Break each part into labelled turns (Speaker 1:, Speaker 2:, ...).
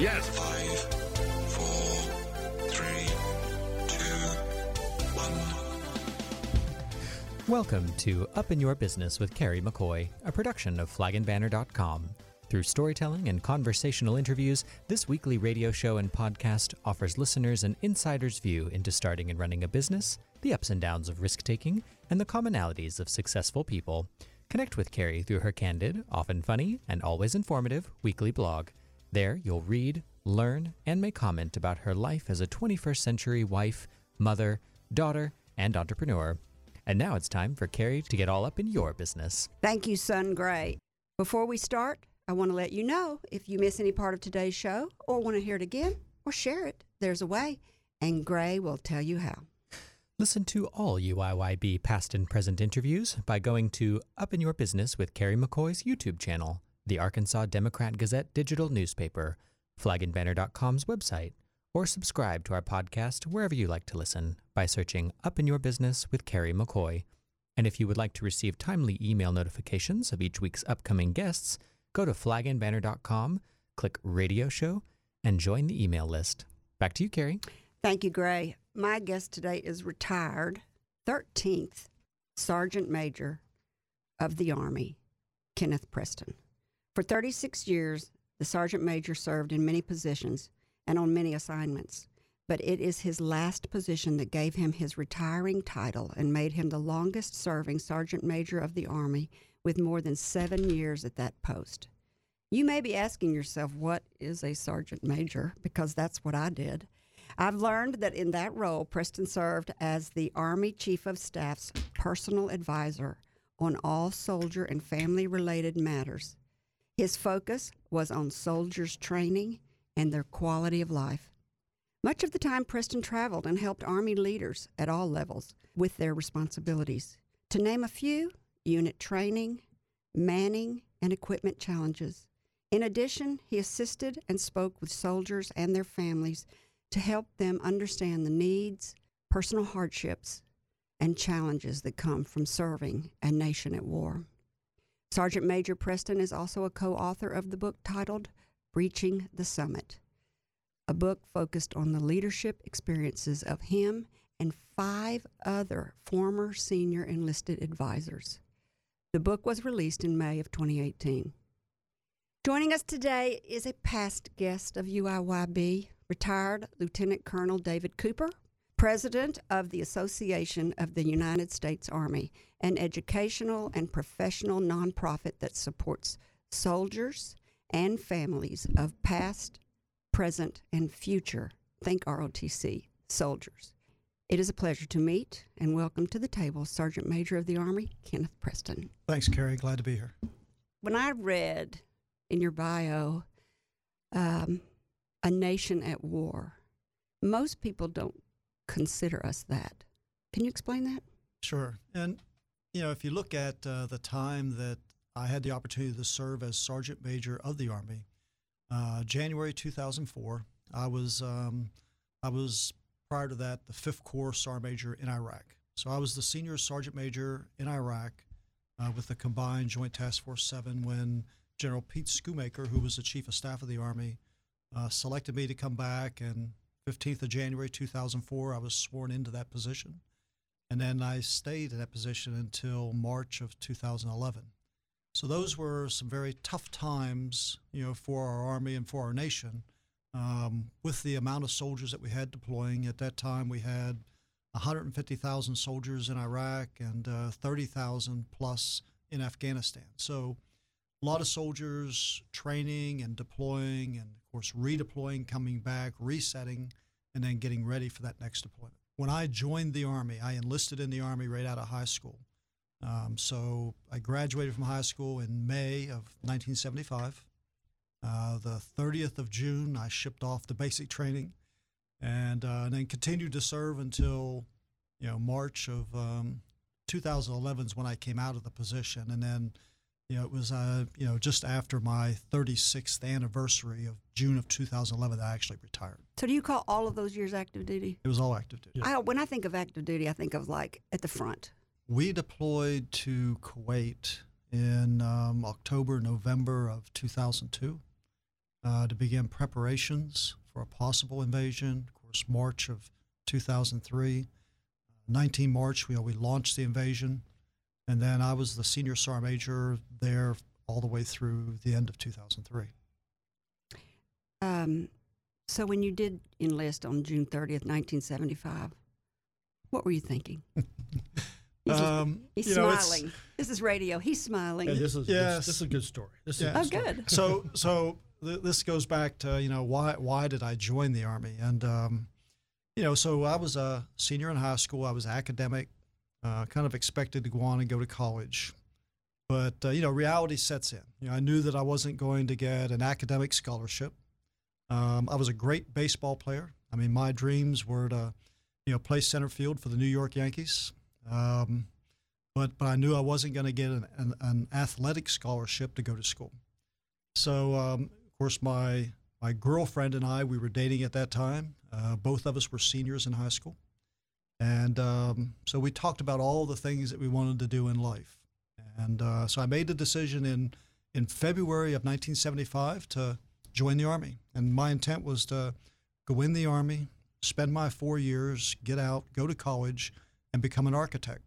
Speaker 1: Yes.
Speaker 2: Five, four, three, two, one.
Speaker 3: Welcome to Up in Your Business with Carrie McCoy, a production of flagandbanner.com. Through storytelling and conversational interviews, this weekly radio show and podcast offers listeners an insider's view into starting and running a business, the ups and downs of risk taking, and the commonalities of successful people. Connect with Carrie through her candid, often funny, and always informative weekly blog. There, you'll read, learn, and may comment about her life as a 21st century wife, mother, daughter, and entrepreneur. And now it's time for Carrie to get all up in your business.
Speaker 4: Thank you, Sun Gray. Before we start, I want to let you know if you miss any part of today's show or want to hear it again or share it, there's a way, and Gray will tell you how.
Speaker 3: Listen to all UIYB past and present interviews by going to Up in Your Business with Carrie McCoy's YouTube channel, the Arkansas Democrat Gazette digital newspaper, flagandbanner.com's website, or subscribe to our podcast wherever you like to listen by searching Up in Your Business with Carrie McCoy. And if you would like to receive timely email notifications of each week's upcoming guests, go to flagandbanner.com, click Radio Show, and join the email list. Back to you, Carrie.
Speaker 4: Thank you, Gray. My guest today is retired 13th Sergeant Major of the Army, Kenneth Preston. For 36 years, the Sergeant Major served in many positions and on many assignments, but it is his last position that gave him his retiring title and made him the longest serving Sergeant Major of the Army with more than seven years at that post. You may be asking yourself, what is a Sergeant Major? Because that's what I did. I've learned that in that role, Preston served as the Army Chief of Staff's personal advisor on all soldier and family related matters. His focus was on soldiers' training and their quality of life. Much of the time, Preston traveled and helped Army leaders at all levels with their responsibilities. To name a few, unit training, manning, and equipment challenges. In addition, he assisted and spoke with soldiers and their families to help them understand the needs, personal hardships, and challenges that come from serving a nation at war. Sergeant Major Preston is also a co author of the book titled Breaching the Summit, a book focused on the leadership experiences of him and five other former senior enlisted advisors. The book was released in May of 2018. Joining us today is a past guest of UIYB, retired Lieutenant Colonel David Cooper, President of the Association of the United States Army, an educational and professional nonprofit that supports soldiers and families of past, present, and future, think ROTC, soldiers. It is a pleasure to meet and welcome to the table Sergeant Major of the Army, Kenneth Preston.
Speaker 5: Thanks, Carrie. Glad to be here.
Speaker 4: When I read in your bio, um, a nation at war, most people don't consider us that. Can you explain that?
Speaker 5: Sure. And, you know, if you look at uh, the time that I had the opportunity to serve as Sergeant Major of the Army, uh, January 2004, I was, um, I was prior to that the 5th Corps Sergeant Major in Iraq. So I was the senior Sergeant Major in Iraq uh, with the combined Joint Task Force 7 when General Pete Schoomaker, who was the Chief of Staff of the Army, uh, selected me to come back. And 15th of January 2004, I was sworn into that position. And then I stayed in that position until March of 2011. So those were some very tough times, you know, for our Army and for our nation. Um, with the amount of soldiers that we had deploying at that time, we had 150,000 soldiers in Iraq and uh, 30,000 plus in Afghanistan. So a lot of soldiers training and deploying, and of course, redeploying, coming back, resetting, and then getting ready for that next deployment. When I joined the Army, I enlisted in the Army right out of high school. Um, so I graduated from high school in May of 1975. Uh, the 30th of June, I shipped off the basic training, and, uh, and then continued to serve until you know March of um, 2011 is when I came out of the position, and then you know it was uh, you know just after my 36th anniversary of June of 2011 that I actually retired.
Speaker 4: So, do you call all of those years active duty?
Speaker 5: It was all active duty.
Speaker 4: I, when I think of active duty, I think of like at the front.
Speaker 5: We deployed to Kuwait in um, October, November of 2002. uh, to begin preparations for a possible invasion. Of course, March of 2003, 19 March, we, we launched the invasion. And then I was the senior sergeant major there all the way through the end of 2003.
Speaker 4: Um, so when you did enlist on June 30th, 1975, what were you thinking? He's,
Speaker 5: Um,
Speaker 4: he's
Speaker 5: you know,
Speaker 4: smiling. This is radio. He's smiling.
Speaker 1: Yeah, this is
Speaker 5: Yes.
Speaker 1: this is a good story. This
Speaker 5: Yeah.
Speaker 1: is a
Speaker 4: oh,
Speaker 1: story.
Speaker 4: good.
Speaker 5: so so th- this goes back to you know why why did I join the army and um, you know so I was a senior in high school I was academic uh, kind of expected to go on and go to college. But uh, you know reality sets in. You know I knew that I wasn't going to get an academic scholarship. Um, I was a great baseball player. I mean my dreams were to you know play center field for the New York Yankees. Um, but but I knew I wasn't going to get an, an, an athletic scholarship to go to school. So, um, of course, my my girlfriend and I, we were dating at that time. Uh, both of us were seniors in high school, and um, so we talked about all the things that we wanted to do in life. And uh, so I made the decision in in February of 1975 to join the army. And my intent was to go in the army, spend my four years, get out, go to college, and become an architect.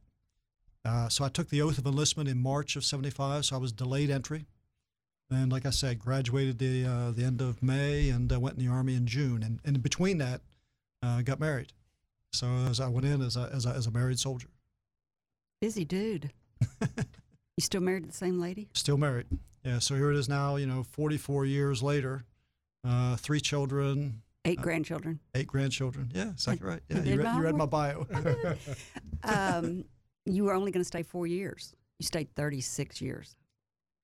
Speaker 5: Uh, so I took the oath of enlistment in March of '75. So I was delayed entry. And like I said, graduated the uh, the end of May and uh, went in the army in June. And, and in between that, uh, got married. So as I went in as a, as a, as a married soldier,
Speaker 4: Busy dude. you still married to the same lady?
Speaker 5: still married. Yeah. So here it is now. You know, 44 years later, uh, three children,
Speaker 4: Eight
Speaker 5: Uh,
Speaker 4: grandchildren.
Speaker 5: eight grandchildren. Yeah, exactly right. Yeah, you read,
Speaker 4: my
Speaker 5: you read my bio.
Speaker 4: Um, you were only going to stay four years. You stayed 36 years.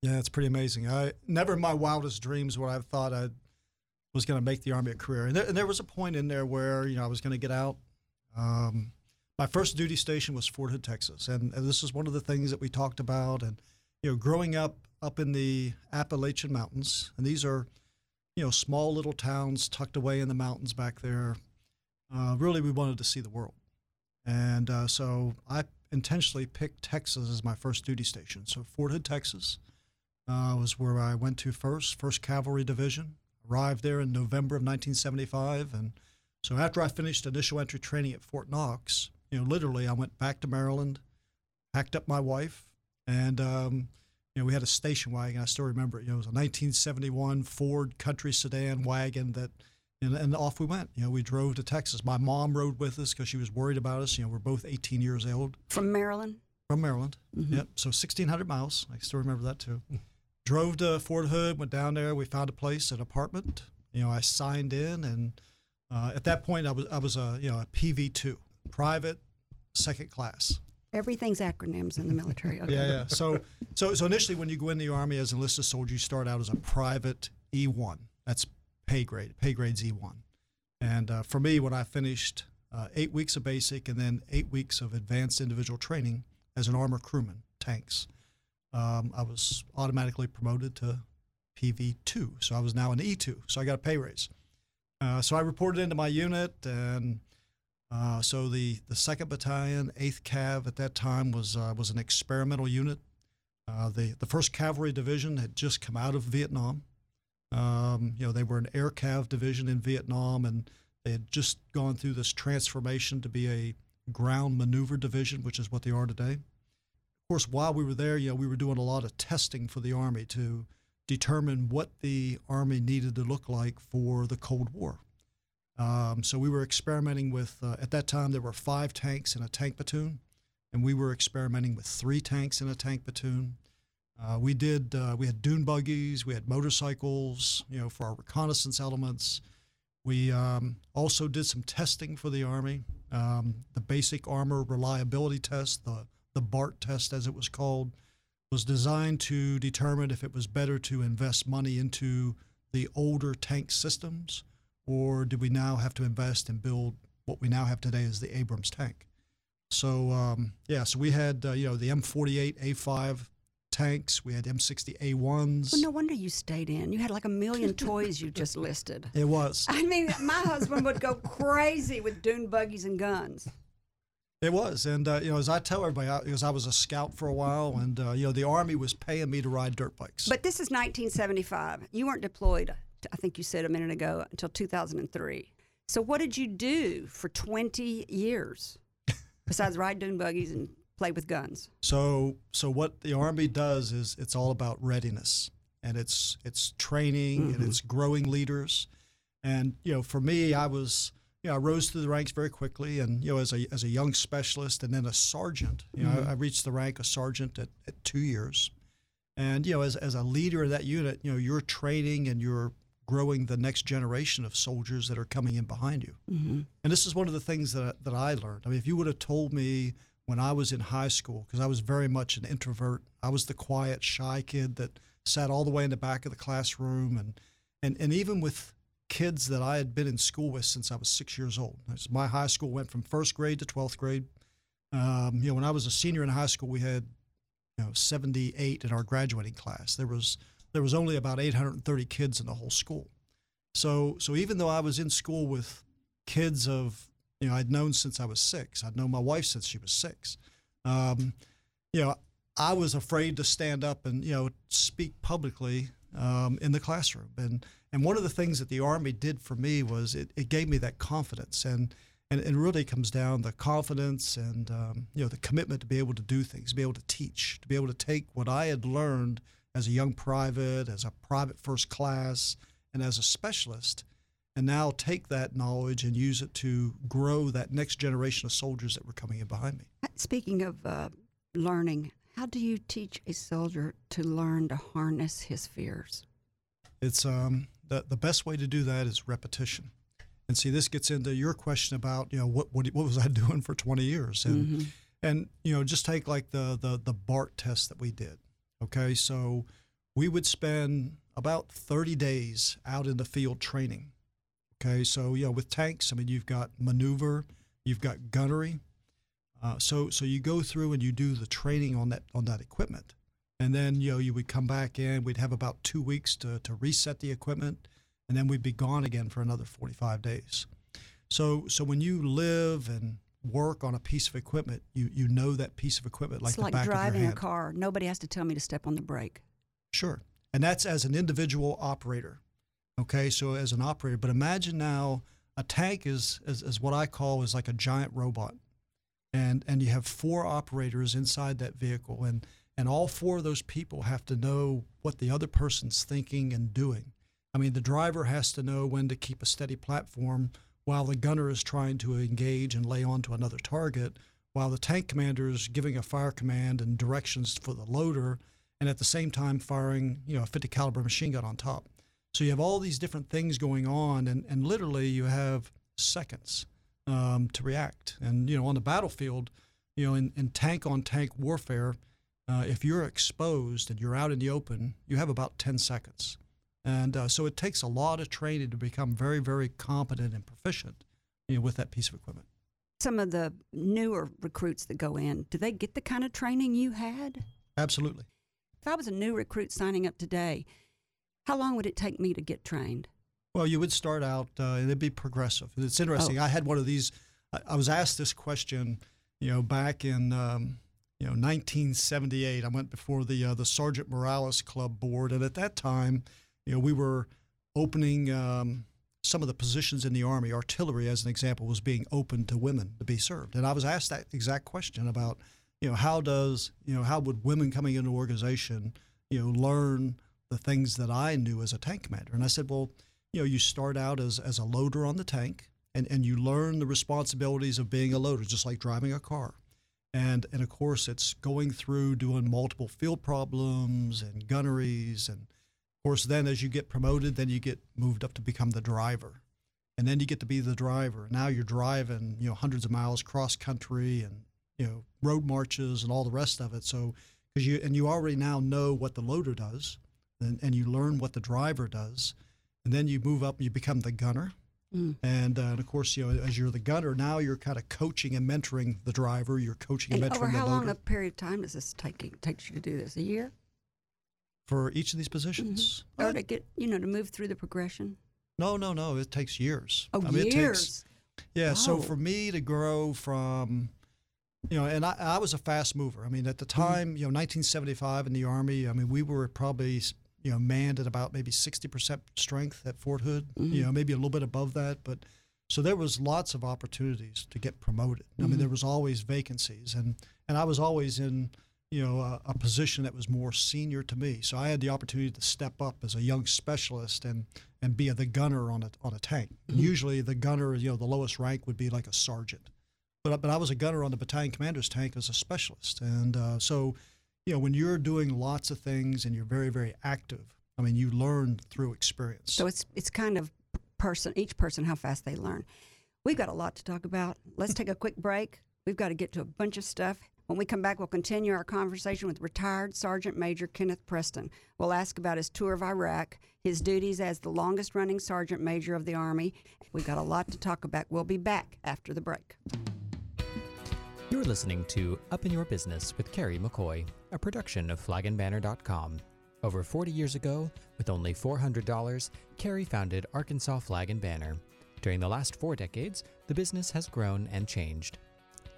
Speaker 5: Yeah, it's pretty amazing. I never in my wildest dreams would I have thought I was going to make the army a career. And there, and there was a point in there where you know I was going to get out. Um, my first duty station was Fort Hood, Texas, and, and this is one of the things that we talked about. And you know, growing up up in the Appalachian Mountains, and these are you know small little towns tucked away in the mountains back there. Uh, really, we wanted to see the world, and uh, so I intentionally picked Texas as my first duty station. So Fort Hood, Texas uh, was where I went to first, First Cavalry Division. Arrived there in November of 1975, and so after I finished initial entry training at Fort Knox, you know, literally I went back to Maryland, packed up my wife, and um, you know we had a station wagon. I still remember it. You know, it was a 1971 Ford Country sedan wagon that. And, and off we went. You know, we drove to Texas. My mom rode with us because she was worried about us. You know, we're both 18 years old
Speaker 4: From Maryland?
Speaker 5: from Maryland.
Speaker 4: Mhm.
Speaker 5: Yep. So 1,600 miles. I still remember that too. Drove to Fort Hood, went down there. We found a place, an apartment. You know, I signed in, and uh, at that point, I was I was a you know a PV two, private, second class.
Speaker 4: Everything's acronyms in the military. Okay.
Speaker 5: Yeah, yeah. So so so initially, when you go in the army as enlisted soldier, you start out as a private E one. That's pay grade. Pay grade's E one. And uh, for me, when I finished uh, eight weeks of basic and then eight weeks of advanced individual training as an armor crewman, tanks, um, I was automatically promoted to PV two. So I was now an E two. So I got a pay raise. Uh, so I reported into my unit, and uh, so the, the second battalion, eighth Cav at that time was uh, was an experimental unit. Uh, the the first cavalry division had just come out of Vietnam. Um, you know, they were an air cav division in Vietnam, and they had just gone through this transformation to be a ground maneuver division, which is what they are today. Of course, while we were there, you know, we were doing a lot of testing for the Army to determine what the Army needed to look like for the Cold War. Um, so we were experimenting with, uh, at that time, there were five tanks in a tank platoon, and we were experimenting with three tanks in a tank platoon. Uh, we did, uh, we had dune buggies, we had motorcycles, you know, for our reconnaissance elements. We um, also did some testing for the Army. Um, the basic armor reliability test, the, the BART test as it was called, was designed to determine if it was better to invest money into the older tank systems or did we now have to invest and build what we now have today as the Abrams tank? So um, yeah, so we had uh, you know the M48 A5 tanks, we had M60 A1s.
Speaker 4: Well, no wonder you stayed in. You had like a million toys you just listed.
Speaker 5: It was.
Speaker 4: I mean, my husband would go crazy with dune buggies and guns.
Speaker 5: It was, and uh, you know, as I tell everybody, I, because I was a scout for a while, and uh, you know, the army was paying me to ride dirt bikes.
Speaker 4: But this is 1975. You weren't deployed I think you said a minute ago, until 2003. So, what did you do for 20 years besides ride dune buggies and play with guns?
Speaker 5: So, so what the Army does is it's all about readiness, and it's it's training and it's growing leaders. And you know, for me, I was know I rose through the ranks very quickly, and you know as a as a young specialist and then a sergeant. You know, I, I reached the rank of sergeant at, at two years, and you know as as a leader of that unit, you know you're training and you're growing the next generation of soldiers that are coming in behind you.
Speaker 4: Mm-hmm.
Speaker 5: And this is one of the things that, that I learned. I mean, if you would have told me when I was in high school, because I was very much an introvert, I was the quiet, shy kid that sat all the way in the back of the classroom. And, and, and even with kids that I had been in school with since I was six years old, my high school went from first grade to 12th grade. Um, you know, when I was a senior in high school, we had, you know, 78 in our graduating class. There was there was only about 830 kids in the whole school. So so even though I was in school with kids of you know I'd known since I was six, I'd known my wife since she was six. Um, you know, I was afraid to stand up and you know speak publicly um, in the classroom. And and one of the things that the Army did for me was it, it gave me that confidence and. And it really comes down the confidence and um, you know the commitment to be able to do things, to be able to teach, to be able to take what I had learned as a young private, as a private first class, and as a specialist, and now take that knowledge and use it to grow that next generation of soldiers that were coming in behind me.
Speaker 4: Speaking of uh, learning, how do you teach a soldier to learn to harness his fears?
Speaker 5: It's um, the the best way to do that is repetition. And see, this gets into your question about you know what what, what was I doing for 20 years, and
Speaker 4: Mm-hmm.
Speaker 5: and you know just take like the the the BART test that we did. Okay, so we would spend about 30 days out in the field training. Okay, so you know with tanks, I mean you've got maneuver, you've got gunnery. Uh, so so you go through and you do the training on that on that equipment, and then you know you would come back in. We'd have about two weeks to to reset the equipment, and then we'd be gone again for another 45 days. So so when you live and work on a piece of equipment, you you know that piece of equipment like
Speaker 4: it's
Speaker 5: the
Speaker 4: like
Speaker 5: back of
Speaker 4: driving a car. Nobody has to tell me to step on the brake.
Speaker 5: Sure. And that's as an individual operator. Okay, so as an operator, but imagine now a tank is, is, is what I call is like a giant robot. And and you have four operators inside that vehicle and and all four of those people have to know what the other person's thinking and doing. I mean, the driver has to know when to keep a steady platform while the gunner is trying to engage and lay onto another target, while the tank commander is giving a fire command and directions for the loader, and at the same time firing, you know, a 50 caliber machine gun on top. So you have all these different things going on, and, and literally you have seconds um, to react. And you know, on the battlefield, you know, in, in tank on tank warfare, uh, if you're exposed and you're out in the open, you have about 10 seconds. And uh, so it takes a lot of training to become very, very competent and proficient, you know, with that piece of equipment.
Speaker 4: Some of the newer recruits that go in, do they get the kind of training you had?
Speaker 5: Absolutely.
Speaker 4: If I was a new recruit signing up today, how long would it take me to get trained?
Speaker 5: Well, you would start out, uh, and it'd be progressive. It's interesting. I had one of these. I, I was asked this question, you know, back in um, you know 1978. I went before the uh, the Sergeant Morales Club board, and at that time, you know, we were opening um, some of the positions in the Army. Artillery, as an example, was being opened to women to be served, and I was asked that exact question about, you know, how does you know how would women coming into an organization, you know, learn the things that I knew as a tank commander, and I said, well you know, you start out as, as a loader on the tank and, and you learn the responsibilities of being a loader, just like driving a car. And, and of course, it's going through doing multiple field problems and gunneries. And of course, then as you get promoted, then you get moved up to become the driver. And then you get to be the driver. Now you're driving, you know, hundreds of miles cross country and, you know, road marches and all the rest of it. So, because you, and you already now know what the loader does and, and you learn what the driver does and then you move up and you become the gunner.
Speaker 4: Mm.
Speaker 5: And, uh, and of course, you know, as you're the gunner, now you're kind of coaching and mentoring the driver. You're coaching and,
Speaker 4: And over
Speaker 5: mentoring
Speaker 4: how
Speaker 5: the
Speaker 4: long a period of time does this take take you to do this? A year?
Speaker 5: for each of these positions.
Speaker 4: Or
Speaker 5: Uh,
Speaker 4: to get you know to move through the progression?
Speaker 5: no, no, no. It takes years.
Speaker 4: Oh,
Speaker 5: I mean, It takes,
Speaker 4: years.
Speaker 5: yeah. So for me to grow from, you know, and I, I was a fast mover. I mean, at the
Speaker 4: Mm-hmm.
Speaker 5: time, you know, 1975 in the Army. I mean, we were probably you know, manned at about maybe 60% strength at Fort Hood,
Speaker 4: Mm-hmm.
Speaker 5: you know, maybe a little bit above that. But so there was lots of opportunities to get promoted. I mean, there was always vacancies, and and I was always in you know a, a position that was more senior to me. So I had the opportunity to step up as a young specialist and and be a, the gunner on a on a tank. And usually the gunner, you know, the lowest rank would be like a sergeant. But, I- but I was a gunner on the battalion commander's tank as a specialist. And uh, so, you know, when you're doing lots of things and you're very, very active, I mean, you learn through experience.
Speaker 4: So it's it's kind of person each person how fast they learn. We've got a lot to talk about. Let's take a quick break. We've got to get to a bunch of stuff. When we come back, we'll continue our conversation with retired Sergeant Major Kenneth Preston. We'll ask about his tour of Iraq, his duties as the longest running Sergeant Major of the Army. We've got a lot to talk about. We'll be back after the break.
Speaker 3: You're listening to Up in Your Business with Carrie McCoy, a production of flagandbanner.com. Over 40 years ago, with only $400, Carrie founded Arkansas Flag and Banner. During the last four decades, the business has grown and changed.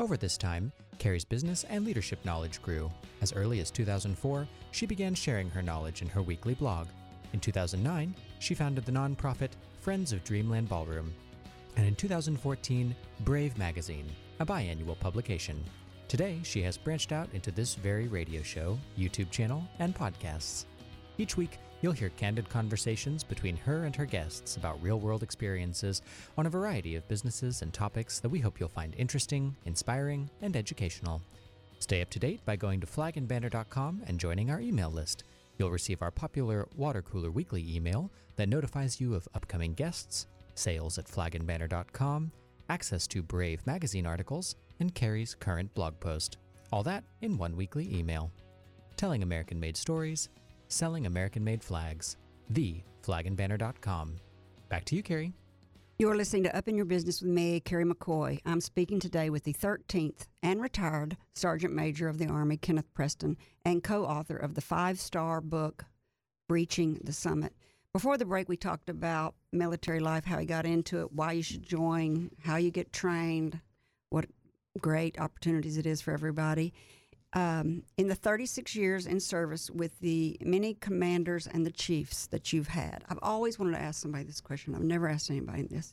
Speaker 3: Over this time, Carrie's business and leadership knowledge grew. As early as 2004, she began sharing her knowledge in her weekly blog. In 2009, she founded the nonprofit Friends of Dreamland Ballroom. And in 2014, Brave Magazine, a biannual publication. Today, she has branched out into this very radio show, YouTube channel, and podcasts. Each week, you'll hear candid conversations between her and her guests about real world experiences on a variety of businesses and topics that we hope you'll find interesting, inspiring, and educational. Stay up to date by going to flagandbanner.com and joining our email list. You'll receive our popular Water Cooler Weekly email that notifies you of upcoming guests, sales at flagandbanner.com, access to Brave magazine articles, and Carrie's current blog post. All that in one weekly email. Telling American made stories, selling American made flags. The flagandbanner.com. Back to you, Carrie.
Speaker 4: You're listening to Up in Your Business with me, Carrie McCoy. I'm speaking today with the 13th and retired Sergeant Major of the Army, Kenneth Preston, and co author of the five star book, Breaching the Summit. Before the break, we talked about military life, how he got into it, why you should join, how you get trained, what great opportunities it is for everybody. Um, in the 36 years in service with the many commanders and the chiefs that you've had, I've always wanted to ask somebody this question. I've never asked anybody this.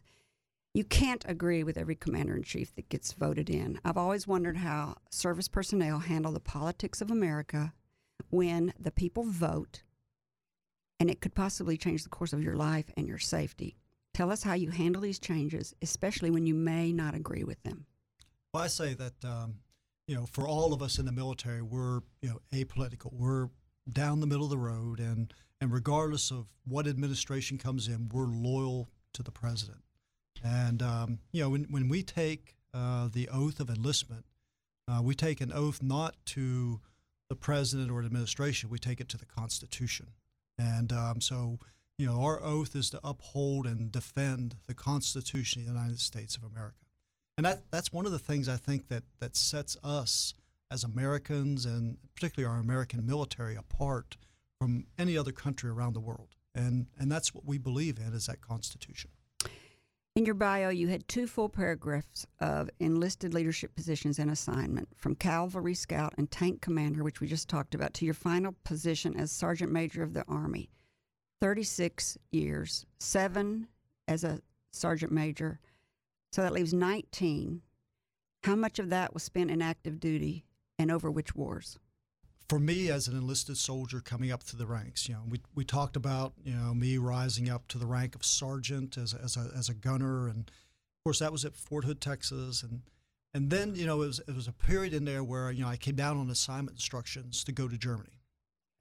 Speaker 4: You can't agree with every commander in chief that gets voted in. I've always wondered how service personnel handle the politics of America when the people vote and it could possibly change the course of your life and your safety. Tell us how you handle these changes, especially when you may not agree with them.
Speaker 5: Well, I say that um, you know, for all of us in the military, we're you know apolitical. We're down the middle of the road, and and regardless of what administration comes in, we're loyal to the president. And um, you know, when when we take uh, the oath of enlistment, uh, we take an oath not to the president or administration. We take it to the Constitution. And um, so, you know, our oath is to uphold and defend the Constitution of the United States of America. And that, that's one of the things I think that, that sets us as Americans and particularly our American military apart from any other country around the world. And, and that's what we believe in is that Constitution.
Speaker 4: In your bio, you had two full paragraphs of enlisted leadership positions and assignment from Cavalry Scout and Tank Commander, which we just talked about, to your final position as Sergeant Major of the Army. 36 years, seven as a Sergeant Major. So that leaves 19. How much of that was spent in active duty and over which wars?
Speaker 5: For me as an enlisted soldier coming up through the ranks, you know, we, we talked about, you know, me rising up to the rank of sergeant as, a- as, a, as a gunner. And of course, that was at Fort Hood, Texas. And, and then, you know, it was, it was a period in there where, you know, I came down on assignment instructions to go to Germany.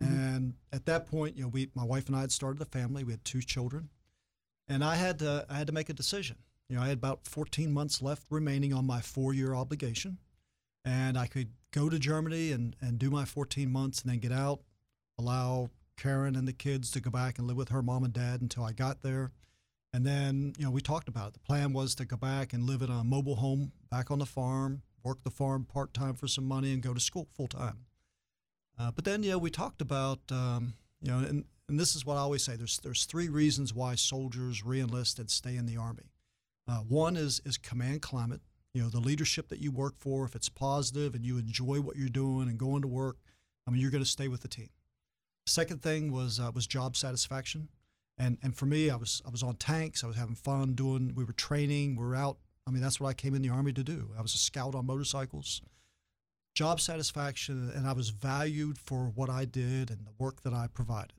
Speaker 5: Mm-hmm. And at that point, you know, we, my wife and I had started a family. We had two children. And I had to, I had to make a decision. You know, I had about 14 months left remaining on my four year obligation and I could go to Germany and, and do my 14 months and then get out, allow Karen and the kids to go back and live with her mom and dad until I got there. And then, you know, we talked about it. The plan was to go back and live in a mobile home back on the farm, work the farm part time for some money, and go to school full time. Uh, but then, know, we talked about, um, you know, and, and this is what I always say there's, there's three reasons why soldiers reenlist and stay in the Army. Uh, one is, is command climate you know the leadership that you work for if it's positive and you enjoy what you're doing and going to work i mean you're going to stay with the team Second thing was uh, was job satisfaction, and and for me, I was I was on tanks. I was having fun doing. We were training. We were out. I mean, that's what I came in the army to do. I was a scout on motorcycles. Job satisfaction, and I was valued for what I did and the work that I provided.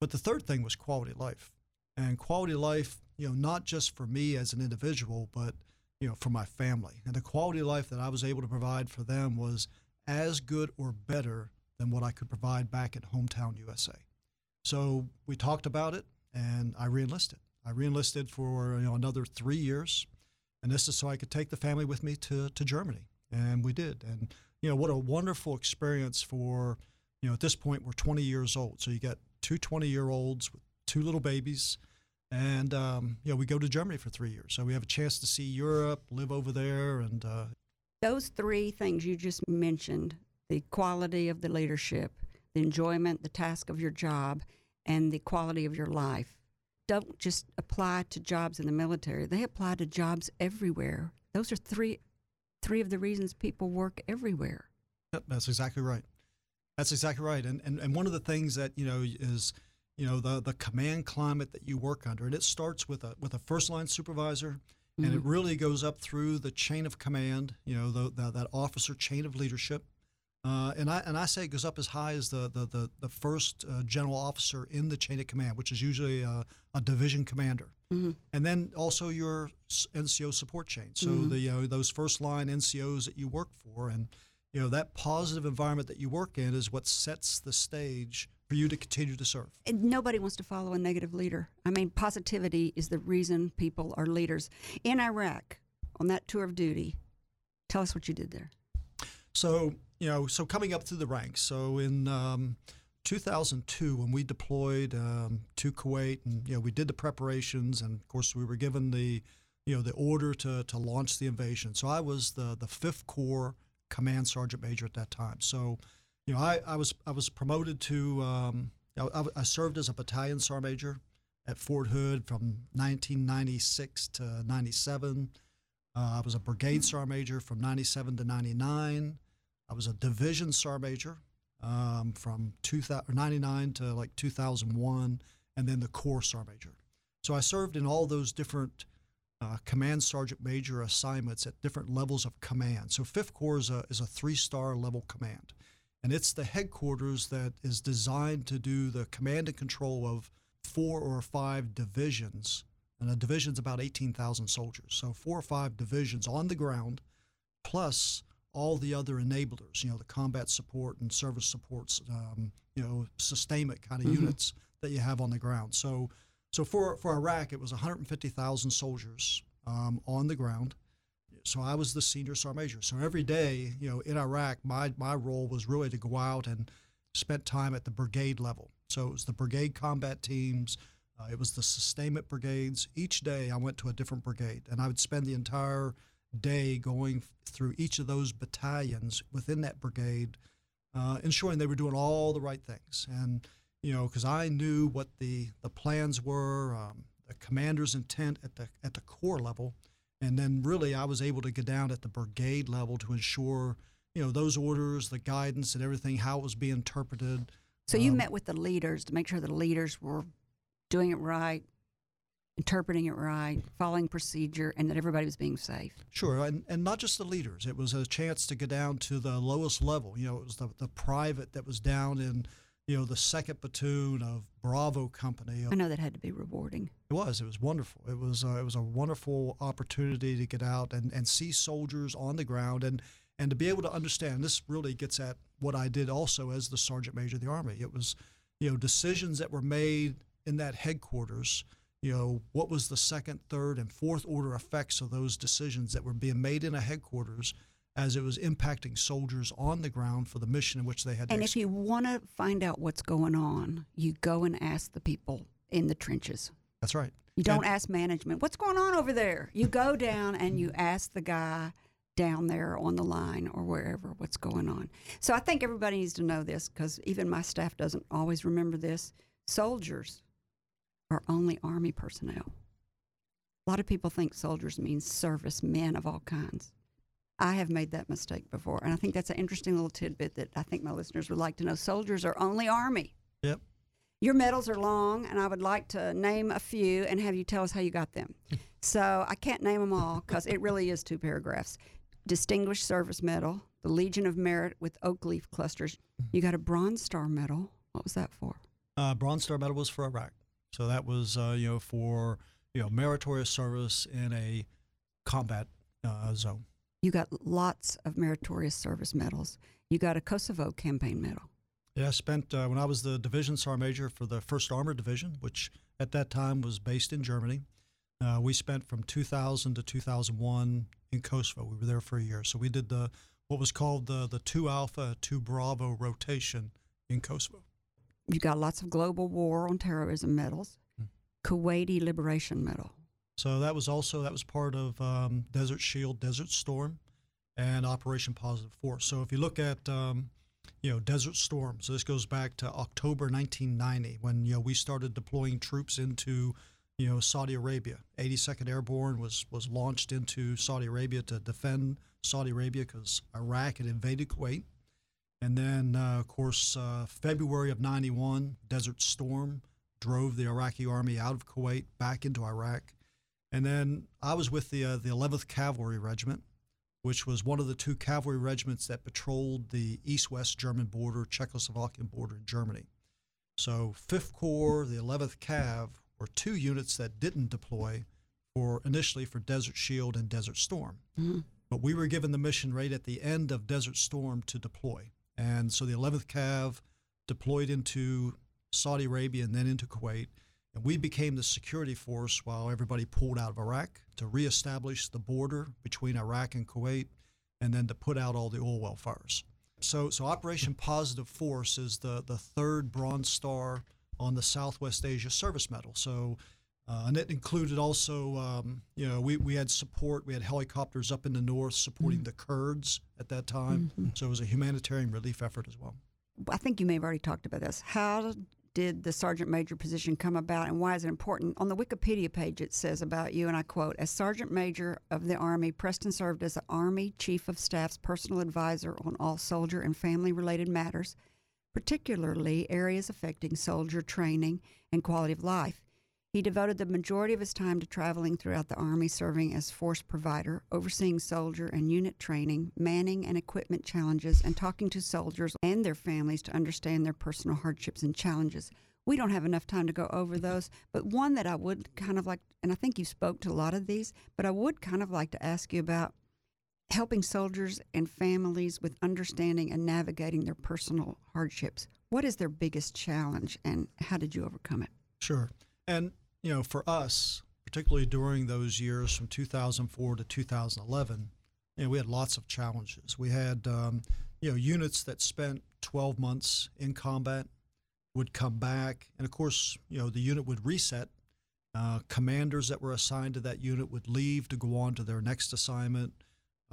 Speaker 5: But the third thing was quality of life, and quality of life, you know, not just for me as an individual, but you know, for my family. And the quality of life that I was able to provide for them was as good or better than what I could provide back at hometown USA. So we talked about it, and I reenlisted. I reenlisted for you know another three years, and this is so I could take the family with me to to Germany, and we did. And you know what a wonderful experience for you know at this point we're 20 years old, so you got two 20 year olds with two little babies and um, know we go to Germany for three years, so we have a chance to see Europe, live over there, and uh,
Speaker 4: Those three things you just mentioned the quality of the leadership, the enjoyment, the task of your job, and the quality of your life don't just apply to jobs in the military, they apply to jobs everywhere. Those are three, three of the reasons people work everywhere.
Speaker 5: Yep, that's exactly right. That's exactly right. And, and and one of the things that you know is you know the the command climate that you work under, and it starts with a with a first line supervisor, and it really goes up through the chain of command. You know the, the that officer chain of leadership. Uh, and I and I say it goes up as high as the the the, the first uh, general officer in the chain of command, which is usually a, a division commander,
Speaker 4: Mm-hmm.
Speaker 5: and then also your NCO support chain. So
Speaker 4: Mhm.
Speaker 5: the you know, those first line NCOs that you work for, and you know that positive environment that you work in is what sets the stage for you to continue to serve.
Speaker 4: And nobody wants to follow a negative leader. I mean, positivity is the reason people are leaders. In Iraq, on that tour of duty, tell us what you did there.
Speaker 5: So you know, so coming up through the ranks. So in um, 2002, when we deployed um, to Kuwait, and you know, we did the preparations, and of course, we were given the you know the order to to launch the invasion. So I was the the Fifth Corps Command Sergeant Major at that time. So you know, I, I was I was promoted to um, I, I- served as a battalion sergeant major at Fort Hood from 1996 to 97. Uh, I was a brigade sergeant major from 97 to 99. I was a division sergeant major um, from 2000, 99 to like 2001, and then the corps sergeant major. So I served in all those different uh, command sergeant major assignments at different levels of command. So Fifth Corps is a, is a three-star level command, and it's the headquarters that is designed to do the command and control of four or five divisions. And a division's about 18,000 soldiers. So four or five divisions on the ground, plus all the other enablers, you know, the combat support and service supports, um, you know, sustainment kind of
Speaker 4: Mhm.
Speaker 5: units that you have on the ground. So, so for for Iraq, it was 150,000 soldiers um, on the ground. So I was the senior sergeant major. So every day, you know, in Iraq, my my role was really to go out and spent time at the brigade level. So it was the brigade combat teams. Uh, it was the sustainment brigades. Each day I went to a different brigade, and I would spend the entire day going through each of those battalions within that brigade, uh, ensuring they were doing all the right things. And you know, because I knew what the the plans were, um, the commander's intent at the at the corps level, and then really I was able to get down at the brigade level to ensure you know those orders, the guidance, and everything, how it was being interpreted.
Speaker 4: So you
Speaker 5: Um,
Speaker 4: met with the leaders to make sure the leaders were doing it right, interpreting it right, following procedure, and that everybody was being safe.
Speaker 5: Sure, and, and not just the leaders. It was a chance to go down to the lowest level. You know, it was the, the private that was down in, you know, the second platoon of Bravo Company.
Speaker 4: I know that had to be rewarding.
Speaker 5: It was. It was wonderful. It was. Uh, it was a wonderful opportunity to get out and, and see soldiers on the ground and and to be able to understand. This really gets at what I did also as the sergeant major of the army. It was, you know, decisions that were made in that headquarters. You know, what was the second, third, and fourth order effects of those decisions that were being made in a headquarters as it was impacting soldiers on the ground for the mission in which they had to
Speaker 4: And if you want to find out what's going on, you go and ask the people in the trenches.
Speaker 5: That's right.
Speaker 4: You don't
Speaker 5: And-
Speaker 4: ask management, what's going on over there? You go down and you ask the guy down there on the line or wherever what's going on. So I think everybody needs to know this because even my staff doesn't always remember this. Soldiers are only Army personnel. A lot of people think soldiers means service men of all kinds. I have made that mistake before, and I think that's an interesting little tidbit that I think my listeners would like to know. Soldiers are only Army.
Speaker 5: Yep.
Speaker 4: Your medals are long, and I would like to name a few and have you tell us how you got them. so I can't name them all because it really is two paragraphs. Distinguished Service Medal, the Legion of Merit with oak leaf clusters. You got a Bronze Star Medal. What was that for?
Speaker 5: Uh, Bronze Star Medal was for Iraq, so that was uh, you know for you know meritorious service in a combat uh, zone.
Speaker 4: You got lots of meritorious service medals. You got a Kosovo campaign medal.
Speaker 5: Yeah, I spent uh, when I was the division sergeant major for the First Armored Division, which at that time was based in Germany. Uh, we spent from 2000 to 2001 in Kosovo. We were there for a year, so we did the what was called the the two Alpha, two Bravo rotation in Kosovo.
Speaker 4: You got lots of global war on terrorism medals. Kuwaiti Liberation Medal.
Speaker 5: So that was also that was part of um, Desert Shield, Desert Storm, and Operation Positive Force. So if you look at um, you know Desert Storm, so this goes back to October 1990 when you know we started deploying troops into you know Saudi Arabia. 82nd Airborne was was launched into Saudi Arabia to defend Saudi Arabia because Iraq had invaded Kuwait. And then, uh, of course, uh, February of 91, Desert Storm drove the Iraqi army out of Kuwait back into Iraq. And then I was with the, uh, the 11th Cavalry Regiment, which was one of the two cavalry regiments that patrolled the east west German border, Czechoslovakian border in Germany. So, 5th Corps, the 11th Cav were two units that didn't deploy for initially for Desert Shield and Desert Storm.
Speaker 4: Mhm.
Speaker 5: But we were given the mission right at the end of Desert Storm to deploy. And so the 11th Cav deployed into Saudi Arabia and then into Kuwait. And we became the security force while everybody pulled out of Iraq to reestablish the border between Iraq and Kuwait and then to put out all the oil well fires. So, so Operation Positive Force is the, the third Bronze Star on the Southwest Asia Service Medal. So, uh, and it included also, um, you know, we, we had support. We had helicopters up in the north supporting the Kurds at that time. So it was a humanitarian relief effort as well.
Speaker 4: I think you may have already talked about this. How did the sergeant major position come about and why is it important? On the Wikipedia page, it says about you, and I quote As sergeant major of the Army, Preston served as the Army Chief of Staff's personal advisor on all soldier and family related matters, particularly areas affecting soldier training and quality of life. He devoted the majority of his time to traveling throughout the Army, serving as force provider, overseeing soldier and unit training, manning and equipment challenges, and talking to soldiers and their families to understand their personal hardships and challenges. We don't have enough time to go over those, but one that I would kind of like, and I think you spoke to a lot of these, but I would kind of like to ask you about helping soldiers and families with understanding and navigating their personal hardships. What is their biggest challenge, and how did you overcome it?
Speaker 5: Sure. And, you know, for us, particularly during those years from 2004 to 2011, you know, we had lots of challenges. We had, um, you know, units that spent 12 months in combat would come back. And of course, you know, the unit would reset. Uh, commanders that were assigned to that unit would leave to go on to their next assignment.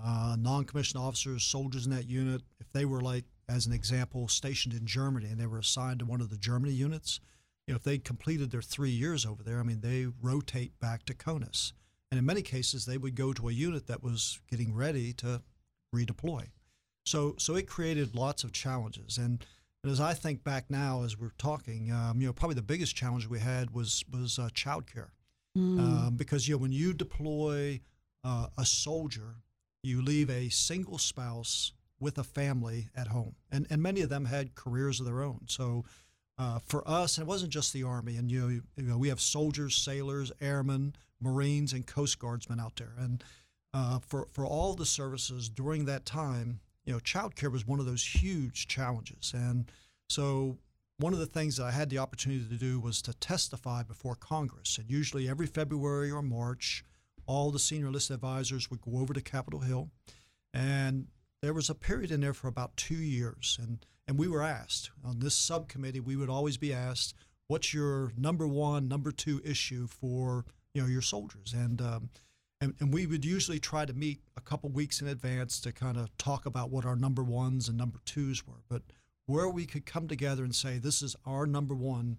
Speaker 5: Uh, non commissioned officers, soldiers in that unit, if they were, like, as an example, stationed in Germany and they were assigned to one of the Germany units, you know, if they completed their three years over there, I mean, they rotate back to CONUS. And in many cases, they would go to a unit that was getting ready to redeploy. So, so it created lots of challenges. And, and as I think back now, as we're talking, um, you know, probably the biggest challenge we had was was uh, childcare, um, because you know when you deploy uh, a soldier, you leave a single spouse with a family at home, and and many of them had careers of their own. So uh, for us, it wasn't just the Army, and you know, you know, we have soldiers, sailors, airmen, Marines, and Coast Guardsmen out there, and uh, for for all the services during that time, you know, childcare was one of those huge challenges, and so one of the things that I had the opportunity to do was to testify before Congress, and usually every February or March, all the senior enlisted advisors would go over to Capitol Hill, and there was a period in there for about two years, and and we were asked on this subcommittee, we would always be asked, "What's your number one, number two issue for you know your soldiers?" And um, and, and we would usually try to meet a couple weeks in advance to kind of talk about what our number ones and number twos were. But where we could come together and say, "This is our number one,"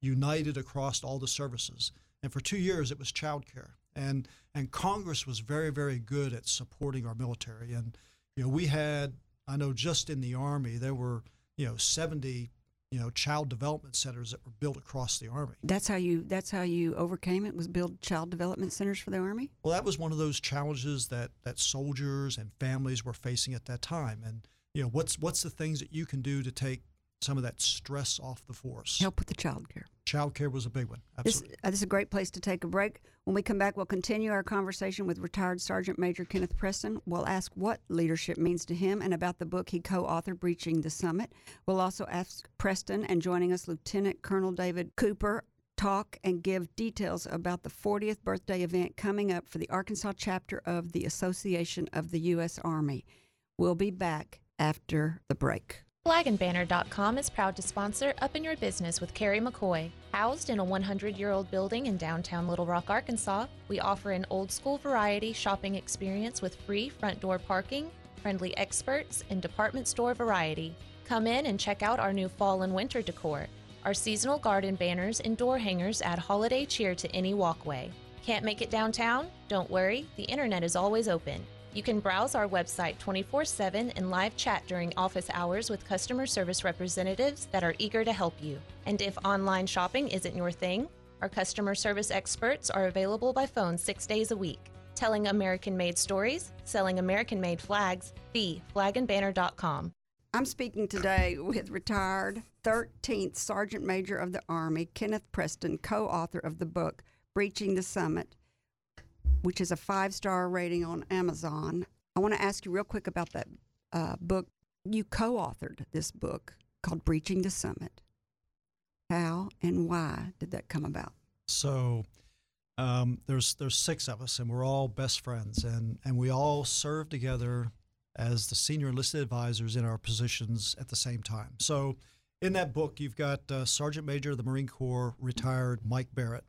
Speaker 5: united across all the services. And for two years, it was childcare, and and Congress was very very good at supporting our military. And you know, we had I know just in the Army there were you know 70 you know child development centers that were built across the army.
Speaker 4: That's how you. That's how you overcame it. Was build child development centers for the army.
Speaker 5: Well, that was one of those challenges that that soldiers and families were facing at that time. And you know, what's what's the things that you can do to take some of that stress off the force?
Speaker 4: Help with the child care.
Speaker 5: Child care was a big one.
Speaker 4: This,
Speaker 5: Absolutely.
Speaker 4: uh, this is a great place to take a break. When we come back, we'll continue our conversation with retired Sergeant Major Kenneth Preston. We'll ask what leadership means to him and about the book he co authored, Breaching the Summit. We'll also ask Preston and joining us, Lieutenant Colonel David Cooper, talk and give details about the 40th birthday event coming up for the Arkansas chapter of the Association of the U.S. Army. We'll be back after the break.
Speaker 1: FlagandBanner.com is proud to sponsor Up in Your Business with Carrie McCoy. Housed in a 100 year old building in downtown Little Rock, Arkansas, we offer an old school variety shopping experience with free front door parking, friendly experts, and department store variety. Come in and check out our new fall and winter decor. Our seasonal garden banners and door hangers add holiday cheer to any walkway. Can't make it downtown? Don't worry, the internet is always open. You can browse our website 24 7 and live chat during office hours with customer service representatives that are eager to help you. And if online shopping isn't your thing, our customer service experts are available by phone six days a week. Telling American made stories, selling American made flags, the flagandbanner.com.
Speaker 4: I'm speaking today with retired 13th Sergeant Major of the Army, Kenneth Preston, co author of the book Breaching the Summit, which is a five star rating on Amazon. I want to ask you real quick about that uh, book. You co authored this book called Breaching the Summit. How and why did that come about?
Speaker 5: So um, there's there's six of us, and we're all best friends, and and we all serve together as the senior enlisted advisors in our positions at the same time. So in that book, you've got uh, Sergeant Major of the Marine Corps, retired Mike Barrett.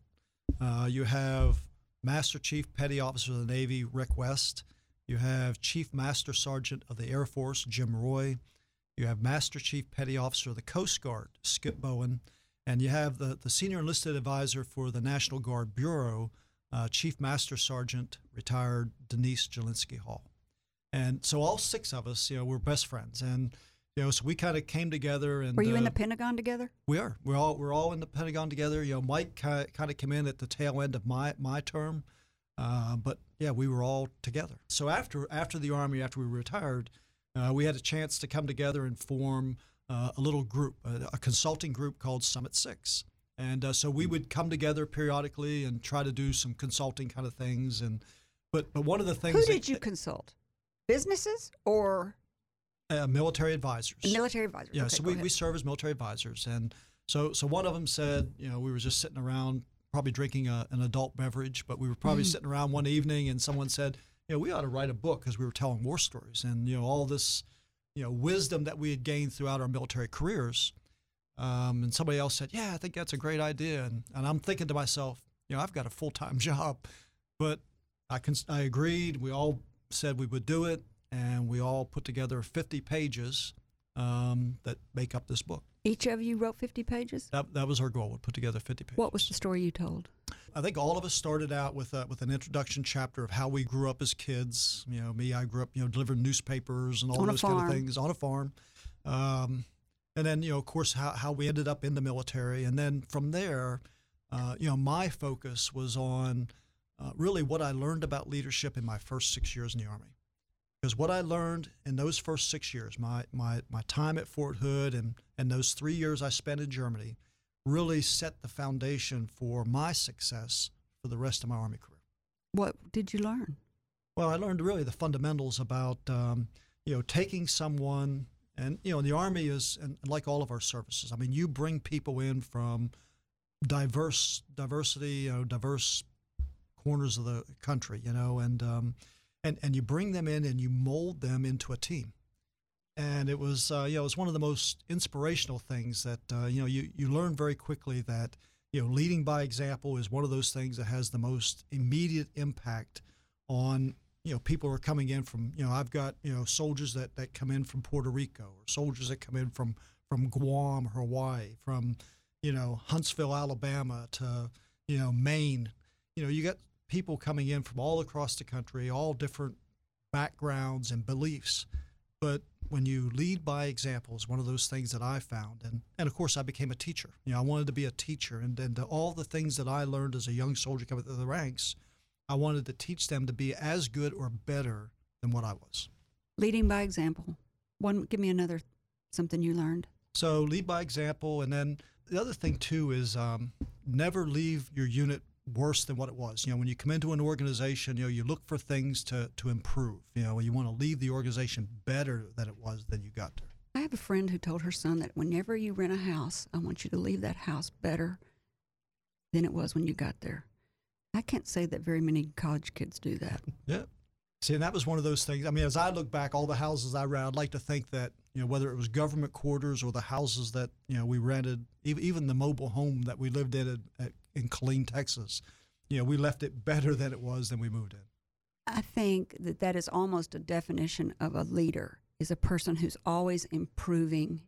Speaker 5: Uh, you have Master Chief Petty Officer of the Navy, Rick West. You have Chief Master Sergeant of the Air Force, Jim Roy. You have Master Chief Petty Officer of the Coast Guard, Skip Bowen. And you have the, the Senior Enlisted Advisor for the National Guard Bureau, uh, Chief Master Sergeant, retired Denise Jelinski Hall. And so all six of us, you know, we're best friends. And, you know, so we kind of came together and
Speaker 4: Were you in
Speaker 5: uh,
Speaker 4: the Pentagon together?
Speaker 5: we are. We're all we're all in the Pentagon together. You know, Mike kind of came in at the tail end of my my term, uh, but yeah, we were all together. So after after the army, after we retired, uh, we had a chance to come together and form uh, a little group, a, a consulting group called Summit Six. And uh, so we would come together periodically and try to do some consulting kind of things. And but but one of the things
Speaker 4: Who
Speaker 5: that-
Speaker 4: did you consult? Businesses or
Speaker 5: uh, military advisors.
Speaker 4: military advisors?
Speaker 5: Yeah,
Speaker 4: Okay,
Speaker 5: so we, we serve as military advisors, and so so one of them said, you know, we were just sitting around, probably drinking a, an adult beverage, but we were probably
Speaker 4: Mm-hmm.
Speaker 5: sitting around one evening, and someone said, you know, we ought to write a book because we were telling war stories, and you know, all this, you know, wisdom that we had gained throughout our military careers. Um, and somebody else said, yeah, I think that's a great idea, and and I'm thinking to myself, you know, I've got a full time job, but I can I agreed. We all said we would do it, and we all put together 50 pages um, that make up this book.
Speaker 4: Each of you wrote 50 pages?
Speaker 5: That, that was our goal. We put together 50 pages.
Speaker 4: What was the story you told?
Speaker 5: I think all of us started out with a, with an introduction chapter of how we grew up as kids. You know, me, I grew up, you know, delivering newspapers and all
Speaker 4: On
Speaker 5: those kind of things on a farm. Um, and then, you know, of course, how, how we ended up in the military. And then from there, uh, you know, my focus was on uh, really what I learned about leadership in my first six years in the Army. Because what I learned in those first six years, my, my, my time at Fort Hood and, and those three years I spent in Germany, really set the foundation for my success for the rest of my Army career.
Speaker 4: What did you learn?
Speaker 5: Well, I learned really the fundamentals about um, you know taking someone, and you know the Army is and like all of our services. I mean, you bring people in from diverse diversity, you know, diverse corners of the country, you know, and um, and and you bring them in and you mold them into a team. And it was uh, you know it was one of the most inspirational things that uh, you know you you learn very quickly that you know leading by example is one of those things that has the most immediate impact on you know people who are coming in from you know I've got you know soldiers that that come in from Puerto Rico or soldiers that come in from from Guam Hawaii from you know Huntsville Alabama to you know Maine you know you got people coming in from all across the country all different backgrounds and beliefs but when you lead by example is one of those things that I found, and and of course I became a teacher. You know, I wanted to be a teacher, and and all the things that I learned as a young soldier coming through the ranks, I wanted to teach them to be as good or better than what I was.
Speaker 4: Leading by example. One, give me another something you learned.
Speaker 5: So lead by example, and then the other thing too is um, never leave your unit worse than what it was. You know, when you come into an organization, you know, you look for things to to improve. You know, you want to leave the organization better than it was than you got there.
Speaker 4: I have a friend who told her son that whenever you rent a house, I want you to leave that house better than it was when you got there. I can't say that very many college kids do that.
Speaker 5: Yeah. See, and that was one of those things. I mean, as I look back, all the houses I ran, I'd like to think that you know whether it was government quarters or the houses that you know we rented, even even the mobile home that we lived in at, at, in Killeen, Texas, you know, we left it better than it was than we moved in.
Speaker 4: I think that that is almost a definition of a leader is a person who's always improving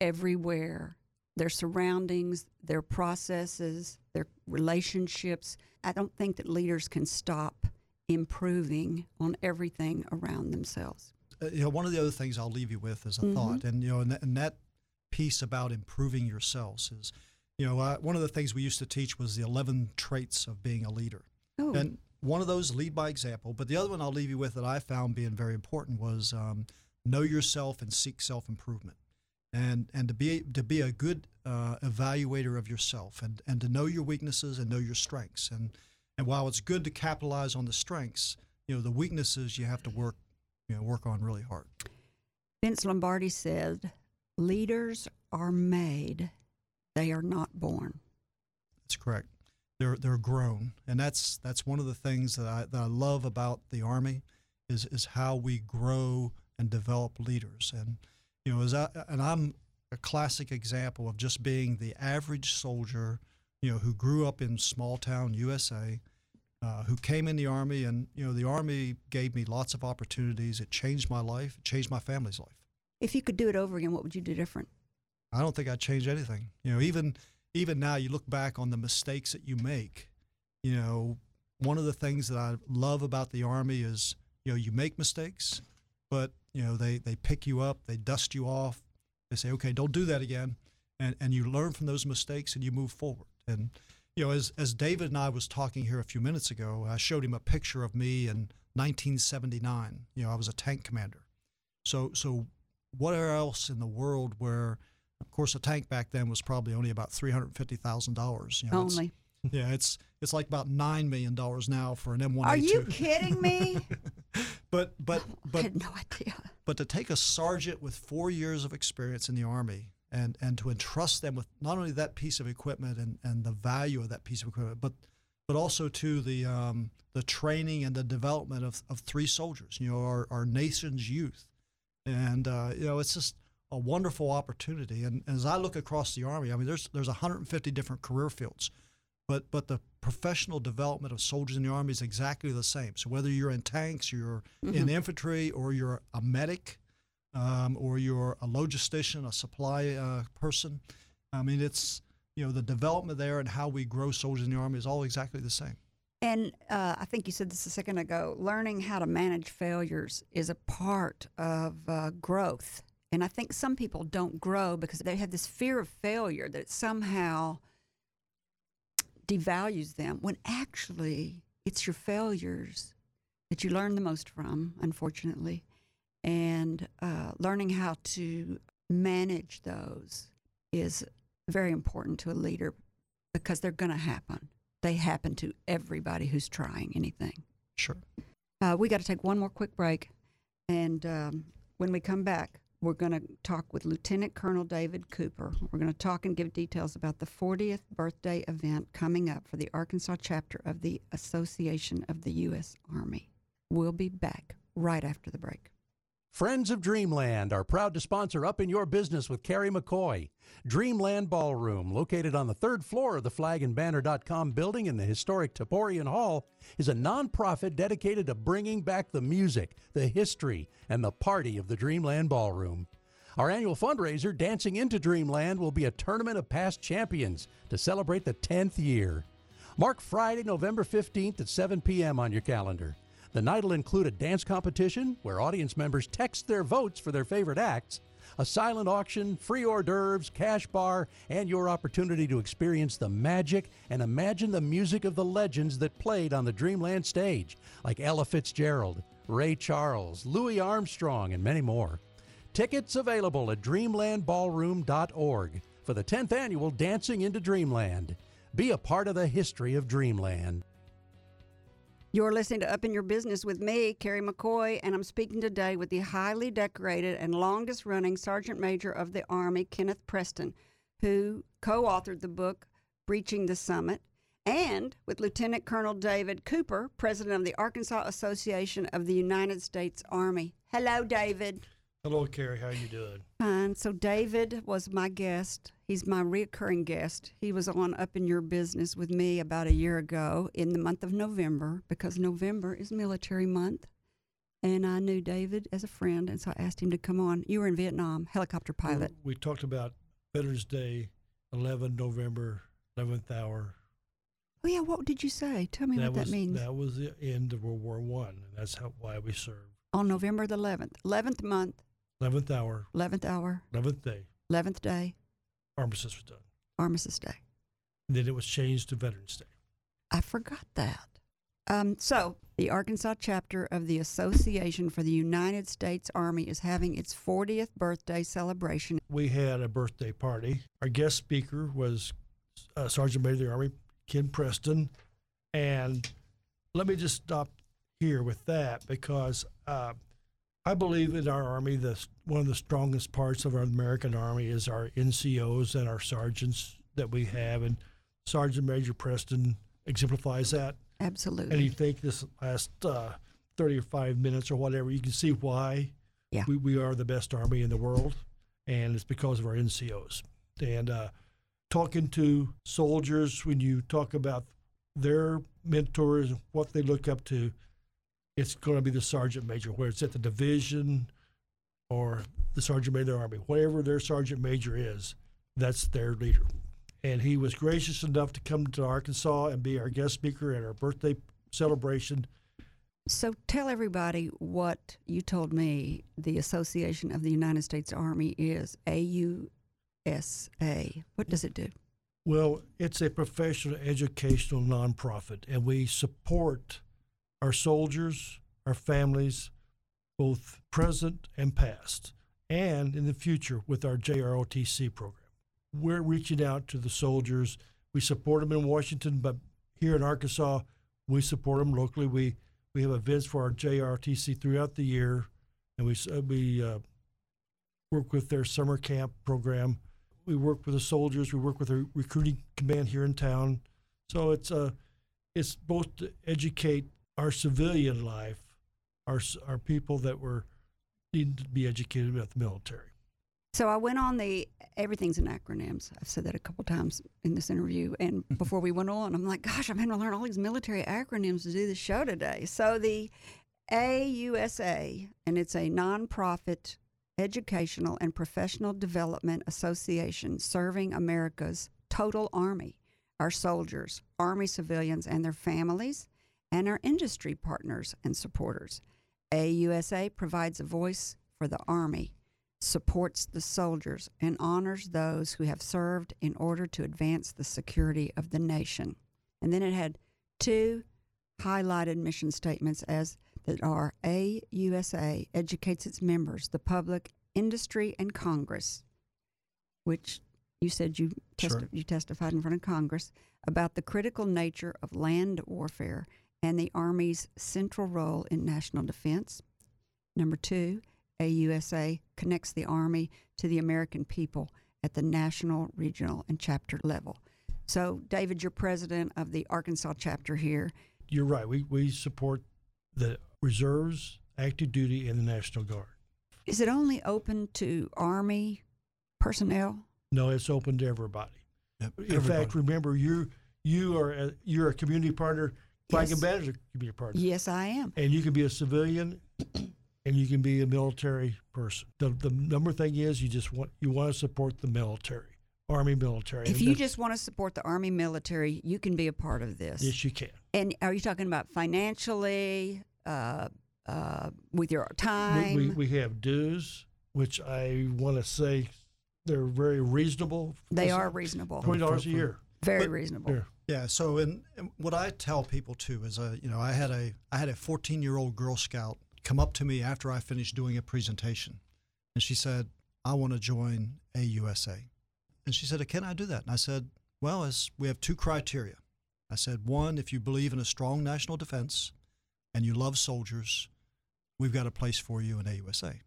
Speaker 4: everywhere their surroundings, their processes, their relationships. I don't think that leaders can stop improving on everything around themselves.
Speaker 5: Uh, you know, one of the other things I'll leave you with is a
Speaker 4: Mhm.
Speaker 5: thought, and you know, and, that- and that piece about improving yourselves is, you know, uh, one of the things we used to teach was the eleven traits of being a leader.
Speaker 4: Oh,
Speaker 5: And one of those lead by example, but the other one I'll leave you with that I found being very important was um, know yourself and seek self improvement, and and to be to be a good uh, evaluator of yourself, and and to know your weaknesses and know your strengths, and and while it's good to capitalize on the strengths, you know the weaknesses you have to work you know work on really hard.
Speaker 4: Vince Lombardi said, Leaders are made, they are not born.
Speaker 5: That's correct. They're they're grown, and that's that's one of the things that I that I love about the army is is how we grow and develop leaders. And you know, as I and I'm a classic example of just being the average soldier, you know, who grew up in small town USA, uh, who came in the army, and you know, the army gave me lots of opportunities. It changed my life. It changed my family's life.
Speaker 4: If you could do it over again, what would you do different?
Speaker 5: I don't think I'd change anything. You know, even even now, you look back on the mistakes that you make. You know, one of the things that I love about the army is you know you make mistakes, but you know they they pick you up, they dust you off, they say, okay, don't do that again, and and you learn from those mistakes and you move forward. And you know, as as David and I was talking here a few minutes ago, I showed him a picture of me in 1979. You know, I was a tank commander. So so where else in the world where of course a tank back then was probably only about three hundred fifty thousand dollars. You know, it's-
Speaker 4: Only.
Speaker 5: yeah, it's it's like about nine million dollars now for an M one
Speaker 4: Are you kidding me?
Speaker 5: But but
Speaker 4: I
Speaker 5: but
Speaker 4: had no idea.
Speaker 5: but to take a sergeant with four years of experience in the army and and to entrust them with not only that piece of equipment and and the value of that piece of equipment, but but also to the um, the training and the development of, of three soldiers. You know, our our nation's youth, and uh, you know it's just a wonderful opportunity. And as I look across the army, I mean, there's there's 150 different career fields, but but the professional development of soldiers in the army is exactly the same. So whether you're in tanks, you're in infantry, or you're a medic, um, or you're a logistician, a supply uh, person, I mean, it's you know the development there and how we grow soldiers in the army is all exactly the same.
Speaker 4: And uh, I think you said this a second ago. Learning how to manage failures is a part of uh, growth. And I think some people don't grow because they have this fear of failure that somehow devalues them, when actually it's your failures that you learn the most from, unfortunately. And uh, learning how to manage those is very important to a leader because they're going to happen. They happen to everybody who's trying anything.
Speaker 5: Sure.
Speaker 4: Uh, we got to take one more quick break. And um, when we come back, we're going to talk with Lieutenant Colonel David Cooper. We're going to talk and give details about the 40th birthday event coming up for the Arkansas chapter of the Association of the U.S. Army. We'll be back right after the break.
Speaker 6: Friends of Dreamland are proud to sponsor Up in Your Business with Carrie McCoy. Dreamland Ballroom, located on the third floor of the flagandbanner.com building in the historic Taborian Hall, is a nonprofit dedicated to bringing back the music, the history, and the party of the Dreamland Ballroom. Our annual fundraiser, Dancing into Dreamland, will be a tournament of past champions to celebrate the 10th year. Mark Friday, November 15th at 7 p.m. on your calendar. The night will include a dance competition where audience members text their votes for their favorite acts, a silent auction, free hors d'oeuvres, cash bar, and your opportunity to experience the magic and imagine the music of the legends that played on the Dreamland stage, like Ella Fitzgerald, Ray Charles, Louis Armstrong, and many more. Tickets available at dreamlandballroom.org for the 10th annual Dancing into Dreamland. Be a part of the history of Dreamland.
Speaker 4: You're listening to Up in Your Business with me, Carrie McCoy, and I'm speaking today with the highly decorated and longest running Sergeant Major of the Army, Kenneth Preston, who co authored the book Breaching the Summit, and with Lieutenant Colonel David Cooper, President of the Arkansas Association of the United States Army. Hello, David.
Speaker 7: Hello, Carrie. How you doing?
Speaker 4: Fine. So David was my guest. He's my reoccurring guest. He was on Up in Your Business with me about a year ago in the month of November because November is military month. And I knew David as a friend, and so I asked him to come on. You were in Vietnam, helicopter pilot.
Speaker 7: We talked about Veterans Day, 11 November, 11th hour.
Speaker 4: Oh yeah, what did you say? Tell me what
Speaker 7: was
Speaker 4: that means.
Speaker 7: that was the end of World War One, and that's how why we served.
Speaker 4: on November the 11th, 11th month,
Speaker 7: 11th hour,
Speaker 4: 11th hour,
Speaker 7: 11th day,
Speaker 4: 11th day,
Speaker 7: armistice was done.
Speaker 4: Armistice Day.
Speaker 7: And then it was changed to Veterans Day.
Speaker 4: I forgot that. Um, so, the Arkansas chapter of the Association for the United States Army is having its 40th birthday celebration.
Speaker 7: We had a birthday party. Our guest speaker was uh, Sergeant Major of the Army Ken Preston, and let me just stop here with that because uh, I believe in our Army, the, one of the strongest parts of our American Army is our NCOs and our sergeants that we have. And Sergeant Major Preston exemplifies that.
Speaker 4: Absolutely.
Speaker 7: And you think this last uh, 30 or 5 minutes or whatever, you can see why
Speaker 4: Yeah.
Speaker 7: we, we are the best Army in the world. And it's because of our NCOs. And uh, talking to soldiers, when you talk about their mentors, what they look up to, it's going to be the sergeant major, whether it's at the division or the sergeant major of the army, whatever their sergeant major is, that's their leader. And he was gracious enough to come to Arkansas and be our guest speaker at our birthday celebration.
Speaker 4: so, tell everybody what you told me the Association of the United States Army is AUSA. What does it do?
Speaker 7: Well, it's a professional educational nonprofit, and we support our soldiers, our families, both present and past, and in the future with our JROTC program. We're reaching out to the soldiers. We support them in Washington, but here in Arkansas, we support them locally. We we have events for our JRTC throughout the year, and we uh, we uh, work with their summer camp program. We work with the soldiers. We work with the recruiting command here in town. So it's uh, it's both to educate our civilian life, our s- our people that were needing to be educated about the military.
Speaker 4: So I went on the everything's in acronyms. I've said that a couple times in this interview, and before we went on, I'm like, gosh, I'm having to learn all these military acronyms to do the show today. So the AUSA, and it's a nonprofit educational and professional development association serving America's total army, our soldiers, army civilians, and their families, and our industry partners and supporters. AUSA provides a voice for the army supports the soldiers and honors those who have served in order to advance the security of the nation. And then it had two highlighted mission statements as that are AUSA educates its members, the public, industry, and Congress, which you said you testi-
Speaker 5: Sure.
Speaker 4: you testified in front of Congress about the critical nature of land warfare and the Army's central role in national defense. Number two, AUSA connects the Army to the American people at the national, regional, and chapter level. So, David, you're president of the Arkansas chapter here.
Speaker 7: You're right. We we support the reserves, active duty, and the National Guard.
Speaker 4: Is it only open to Army personnel?
Speaker 7: No, it's open to everybody.
Speaker 5: Yep,
Speaker 7: In fact, remember you you are a, you're a community partner. Flag
Speaker 4: Yes.
Speaker 7: and Banner's a community partner.
Speaker 4: Yes, I am.
Speaker 7: and you can be a civilian and you can be a military person. The the number thing is you just want you want to support the military, army military.
Speaker 4: If
Speaker 7: And
Speaker 4: you just want to support the Army military, you can be a part of this.
Speaker 7: yes, you can.
Speaker 4: And are you talking about financially, uh, uh, with your time?
Speaker 7: we, we have dues, which I want to say they're very reasonable.
Speaker 4: they are reasonable,
Speaker 7: Twenty dollars a
Speaker 5: For- for-
Speaker 7: year.
Speaker 4: very
Speaker 5: but-
Speaker 4: reasonable.
Speaker 7: Yeah.
Speaker 5: Yeah. So, and, what I tell people too is, uh, you know, I had a I had a 14 year old Girl Scout come up to me after I finished doing a presentation, and she said, "I want to join AUSA," and she said, "Can I do that?" And I said, "Well, as we have two criteria." I said, "One, if you believe in a strong national defense, and you love soldiers, we've got a place for you in AUSA."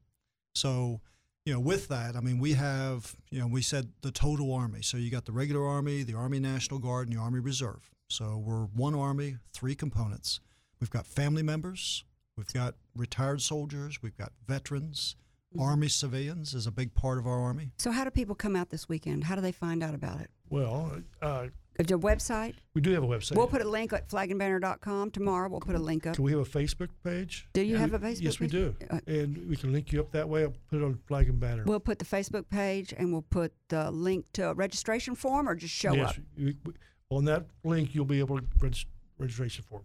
Speaker 5: So, you know, with that, I mean, we have, you know, we said the total Army. So you got the regular Army, the Army National Guard, and the Army Reserve. So we're one Army, three components. We've got family members, we've got retired soldiers, we've got veterans, Army civilians is a big part of our Army.
Speaker 4: So, how do people come out this weekend? How do they find out about it?
Speaker 7: Well, uh,
Speaker 4: Is a website?
Speaker 7: we do have a website.
Speaker 4: We'll put a link at flagandbanner.com tomorrow. We'll put a link up.
Speaker 7: Can we have a Facebook page?
Speaker 4: Do you
Speaker 7: We-
Speaker 4: have a Facebook
Speaker 7: Yes, we do.
Speaker 4: Uh,
Speaker 7: and we can link you up that way. I'll put it on Flag and Banner.
Speaker 4: We'll put the Facebook page and we'll put the link to a registration form or just show
Speaker 7: yes,
Speaker 4: up.
Speaker 7: we- we- on that link, you'll be able to register registration form.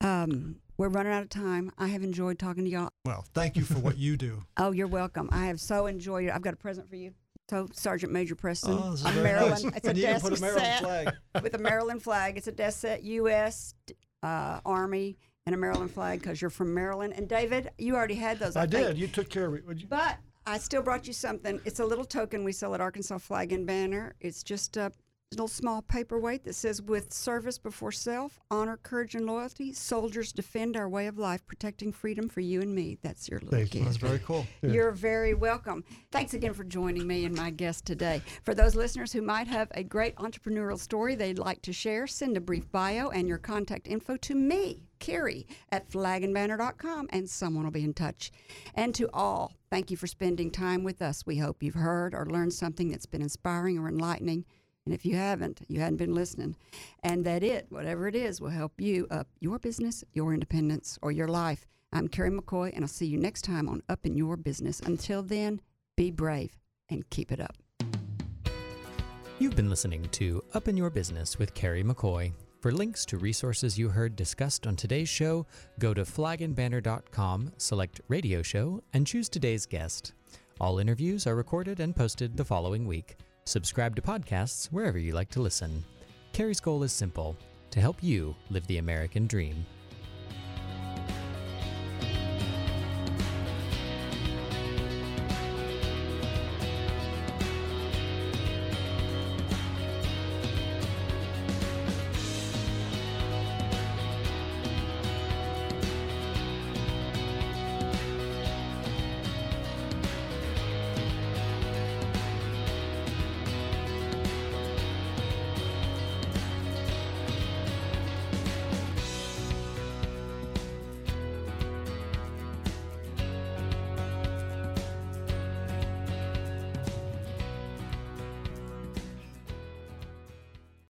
Speaker 4: Um, we're running out of time. I have enjoyed talking to y'all.
Speaker 5: Well, thank you for what you do.
Speaker 4: Oh, you're welcome. I have so enjoyed it. I've got a present for you. So, Sergeant Major Preston,
Speaker 5: Oh,
Speaker 4: a Maryland.
Speaker 5: nice.
Speaker 4: It's a desk
Speaker 5: put a Maryland
Speaker 4: set
Speaker 5: flag.
Speaker 4: with a Maryland flag. It's a desk set, U.S. Uh, Army, and a Maryland flag because you're from Maryland. And David, you already had those.
Speaker 7: I,
Speaker 4: I, think.
Speaker 7: did. You took care of it. Would you-
Speaker 4: But I still brought you something. It's a little token we sell at Arkansas Flag and Banner. It's just a little small paperweight that says, "With service before self, honor, courage, and loyalty, soldiers defend our way of life, protecting freedom for you and me." That's your little
Speaker 7: Thank you.
Speaker 5: That's very cool.
Speaker 7: Yeah.
Speaker 4: You're very welcome. Thanks again for joining me and my guest today. For those listeners who might have a great entrepreneurial story they'd like to share, send a brief bio and your contact info to me, Carrie, at flagandbanner.com, and someone will be in touch. And to all, thank you for spending time with us. We hope you've heard or learned something that's been inspiring or enlightening. And if you haven't, you hadn't been listening. And that it, whatever it is, will help you up your business, your independence, or your life. I'm Carrie McCoy, and I'll see you next time on Up in Your Business. Until then, be brave and keep it up.
Speaker 3: You've been listening to Up in Your Business with Carrie McCoy. For links to resources you heard discussed on today's show, go to flagandbanner.com, select Radio Show, and choose today's guest. All interviews are recorded and posted the following week. Subscribe to podcasts wherever you like to listen. Carrie's goal is simple to help you live the American dream.